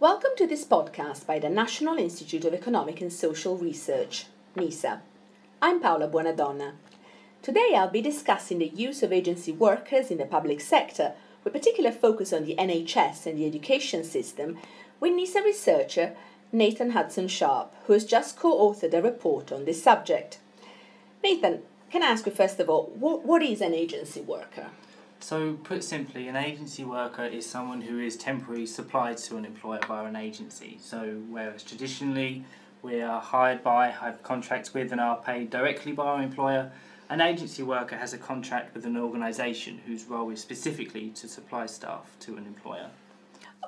Welcome to this podcast by the National Institute of Economic and Social Research, NIESR. I'm Paola Buonadonna. Today I'll be discussing the use of agency workers in the public sector, with particular focus on the NHS and the education system, with NIESR researcher Nathan Hudson Sharp, who has just co authored a report on this subject. Nathan, can I ask you first of all, what, what is an agency worker? So, put simply, an agency worker is someone who is temporarily supplied to an employer via an agency. So, whereas traditionally we are hired by, have contracts with, and are paid directly by our employer, an agency worker has a contract with an organisation whose role is specifically to supply staff to an employer.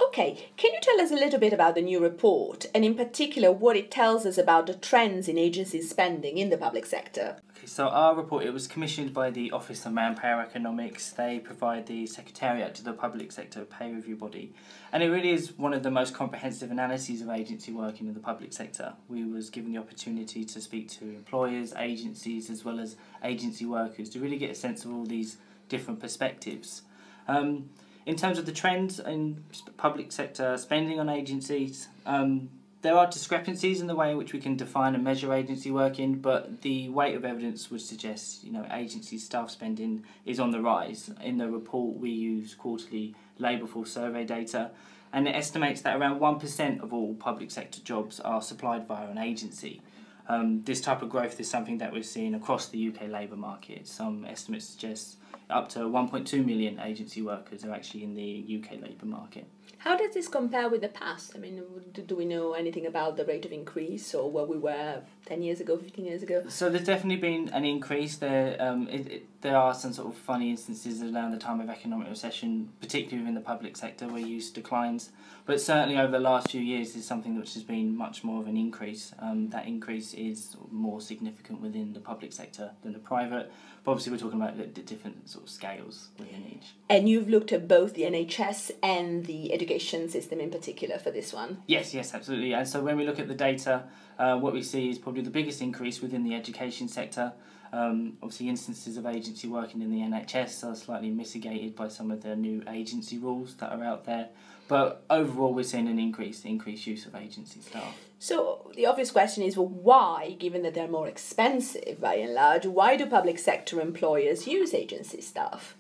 Okay, can you tell us a little bit about the new report and, in particular, what it tells us about the trends in agency spending in the public sector? Okay, so our report it was commissioned by the Office of Manpower Economics. They provide the secretariat to the public sector pay review body, and it really is one of the most comprehensive analyses of agency working in the public sector. We was given the opportunity to speak to employers, agencies, as well as agency workers to really get a sense of all these different perspectives. Um, in terms of the trends in public sector spending on agencies, um, there are discrepancies in the way in which we can define and measure agency working, but the weight of evidence would suggest you know agency staff spending is on the rise. In the report, we use quarterly labour force survey data, and it estimates that around one percent of all public sector jobs are supplied via an agency. Um, this type of growth is something that we're seeing across the UK labour market. Some estimates suggest up to 1.2 million agency workers are actually in the UK labour market. How does this compare with the past? I mean, do we know anything about the rate of increase or where we were 10 years ago, 15 years ago? So there's definitely been an increase. There, um, it, it, there are some sort of funny instances around the time of economic recession, particularly within the public sector where use declines. But certainly over the last few years is something which has been much more of an increase. Um, that increase is more significant within the public sector than the private. But obviously we're talking about the different sort of scales within each. And you've looked at both the NHS and the education system in particular for this one? Yes, yes, absolutely. And so when we look at the data, uh, what we see is probably the biggest increase within the education sector. Um, obviously, instances of agency working in the NHS are slightly mitigated by some of the new agency rules that are out there. But overall, we're seeing an increase, increased use of agency staff. So the obvious question is, well, why, given that they're more expensive by and large, why do public sector employers use agency staff?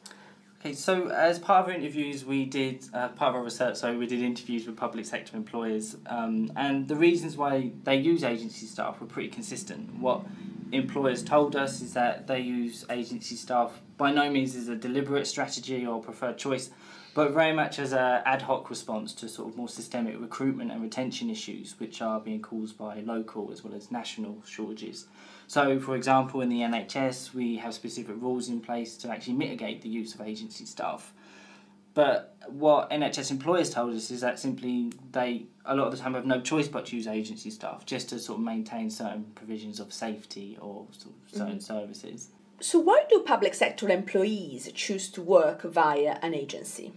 Okay, so as part of our interviews, we did uh, part of our research. So we did interviews with public sector employers, um, and the reasons why they use agency staff were pretty consistent. What employers told us is that they use agency staff by no means as a deliberate strategy or preferred choice, but very much as an ad hoc response to sort of more systemic recruitment and retention issues, which are being caused by local as well as national shortages. So, for example, in the NHS, we have specific rules in place to actually mitigate the use of agency staff. But what NHS employers told us is that simply they a lot of the time have no choice but to use agency staff just to sort of maintain certain provisions of safety or sort of certain mm-hmm. services. So, why do public sector employees choose to work via an agency?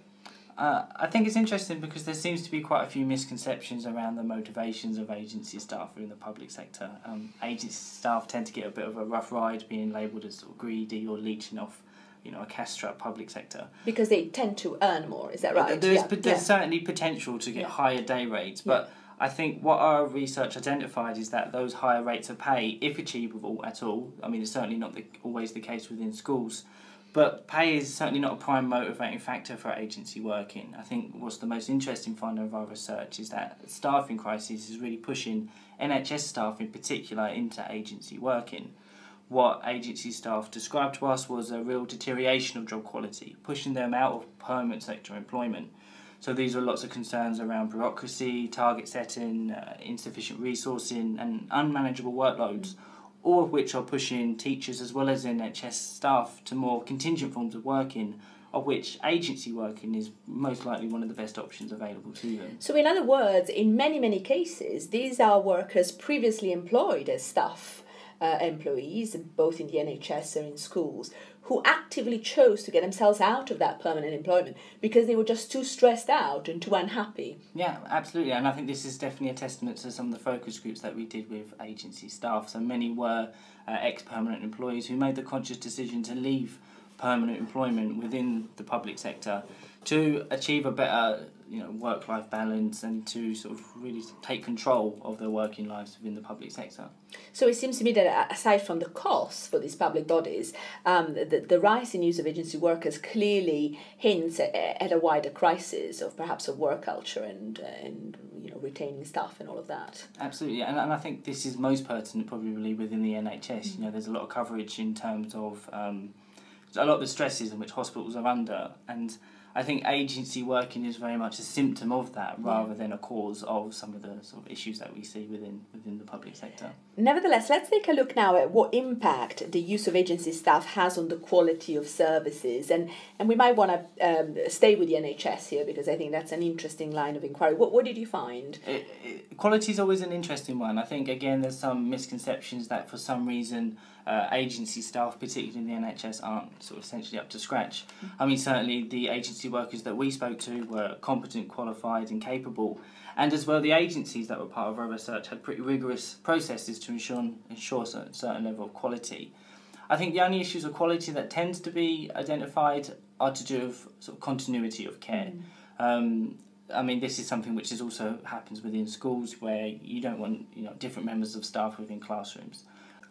Uh, I think it's interesting because there seems to be quite a few misconceptions around the motivations of agency staff in the public sector. Um, agency staff tend to get a bit of a rough ride, being labelled as sort of greedy or leeching off, you know, a cash-strapped public sector. Because they tend to earn more, is that right? There's, yeah. there's yeah. certainly potential to get yeah. higher day rates, but I think what our research identified is that those higher rates of pay, if achievable at all, I mean, it's certainly not the, always the case within schools, but pay is certainly not a prime motivating factor for agency working. I think what's the most interesting finding of our research is that staffing crisis is really pushing NHS staff in particular into agency working. What agency staff described to us was a real deterioration of job quality, pushing them out of permanent sector employment. So these are lots of concerns around bureaucracy, target setting, uh, insufficient resourcing, and unmanageable workloads. All of which are pushing teachers as well as NHS staff to more contingent forms of working, of which agency working is most likely one of the best options available to them. So, in other words, in many, many cases, these are workers previously employed as staff uh, employees, both in the NHS or in schools, who actively chose to get themselves out of that permanent employment because they were just too stressed out and too unhappy. Yeah, absolutely. And I think this is definitely a testament to some of the focus groups that we did with agency staff. So many were uh, ex permanent employees who made the conscious decision to leave permanent employment within the public sector to achieve a better you know work life balance and to sort of really take control of their working lives within the public sector. So it seems to me that aside from the costs for these public bodies, um, the, the rise in use of agency workers clearly hints at, at a wider crisis of perhaps a work culture and and you know retaining staff and all of that. Absolutely, and, and I think this is most pertinent probably within the NHS. You know, there's a lot of coverage in terms of um, a lot of the stresses in which hospitals are under and I think agency working is very much a symptom of that rather yeah. than a cause of some of the sort of issues that we see within within the public sector. Nevertheless, let's take a look now at what impact the use of agency staff has on the quality of services, and and we might want to um, stay with the NHS here because I think that's an interesting line of inquiry. What what did you find? It, it, quality is always an interesting one. I think again there's some misconceptions that for some reason uh, agency staff, particularly in the NHS, aren't sort of essentially up to scratch. Mm-hmm. I mean, certainly the agency workers that we spoke to were competent, qualified, and capable. And as well, the agencies that were part of our research had pretty rigorous processes to ensure, ensure a certain level of quality. I think the only issues of quality that tends to be identified are to do with sort of continuity of care. Mm. Um, I mean, this is something which is also happens within schools where you don't want you know different members of staff within classrooms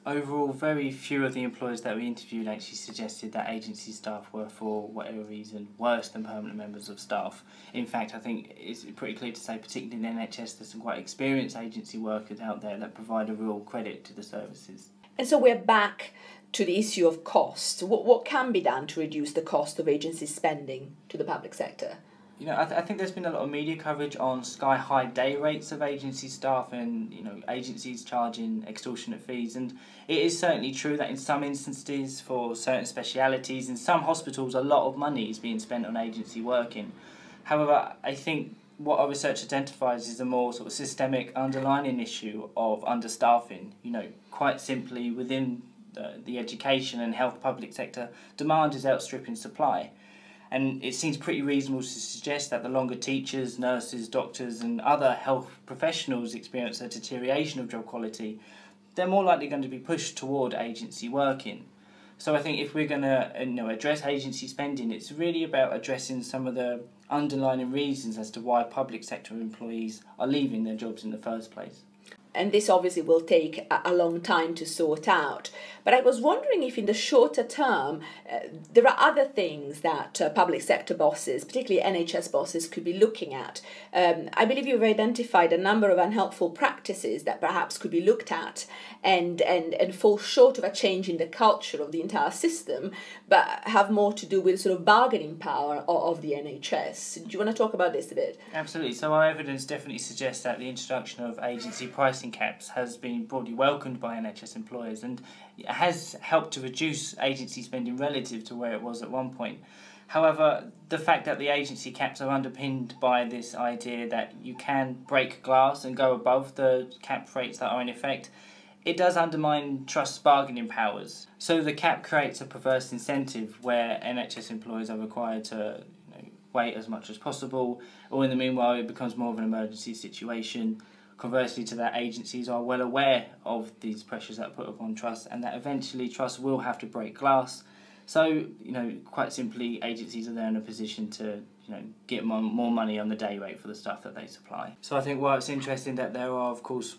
overall, very few of the employers that we interviewed actually suggested that agency staff were, for whatever reason, worse than permanent members of staff. In fact, I think it's pretty clear to say, particularly in NHS, there's some quite experienced agency workers out there that provide a real credit to the services. And so we're back to the issue of cost. What, what can be done to reduce the cost of agency spending to the public sector? You know, I, th- I think there's been a lot of media coverage on sky high day rates of agency staff and, you know, agencies charging extortionate fees. And it is certainly true that in some instances, for certain specialities, in some hospitals, a lot of money is being spent on agency working. However, I think what our research identifies is a more sort of systemic underlying issue of understaffing. You know, quite simply within the, the education and health public sector, demand is outstripping supply. And it seems pretty reasonable to suggest that the longer teachers, nurses, doctors, and other health professionals experience a deterioration of job quality, they're more likely going to be pushed toward agency working. So I think if we're going to you know, address agency spending, it's really about addressing some of the underlying reasons as to why public sector employees are leaving their jobs in the first place and this obviously will take a, long time to sort out. But I was wondering if, in the shorter term, uh, there are other things that uh, public sector bosses, particularly NHS bosses, could be looking at. Um, I believe you've identified a number of unhelpful practices that perhaps could be looked at and, and, and fall short of a change in the culture of the entire system, but have more to do with sort of bargaining power of, of the NHS. Do you want to talk about this a bit? Absolutely. So, our evidence definitely suggests that the introduction of agency pricing caps has been broadly welcomed by NHS employers and has helped to reduce agency spending relative to where it was at one point. However, the fact that the agency caps are underpinned by this idea that you can break glass and go above the cap rates that are in effect, it does undermine trust's bargaining powers. So the cap creates a perverse incentive where NHS employers are required to you know, wait as much as possible, or in the meanwhile, it becomes more of an emergency situation conversely to that, agencies are well aware of these pressures that are put upon trust and that eventually trust will have to break glass. So, you know, quite simply, agencies are there in a position to, you know, get more, more money on the day rate for the stuff that they supply. So I think while it's interesting that there are, of course,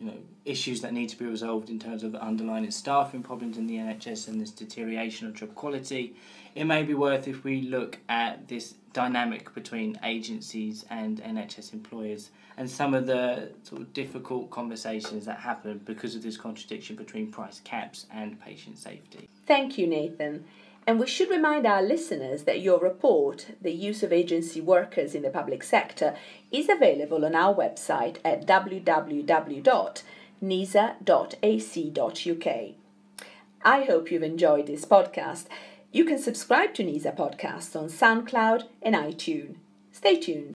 you know, issues that need to be resolved in terms of the underlying staffing problems in the NHS and this deterioration of job quality, it may be worth if we look at this dynamic between agencies and NHS employers and some of the sort of difficult conversations that happen because of this contradiction between price caps and patient safety. Thank you, Nathan. And we should remind our listeners that your report, The Use of Agency Workers in the Public Sector, is available on our website at www.niesr.ac.uk. I hope you've enjoyed this podcast. You can subscribe to NIESR Podcast on SoundCloud and iTunes. Stay tuned.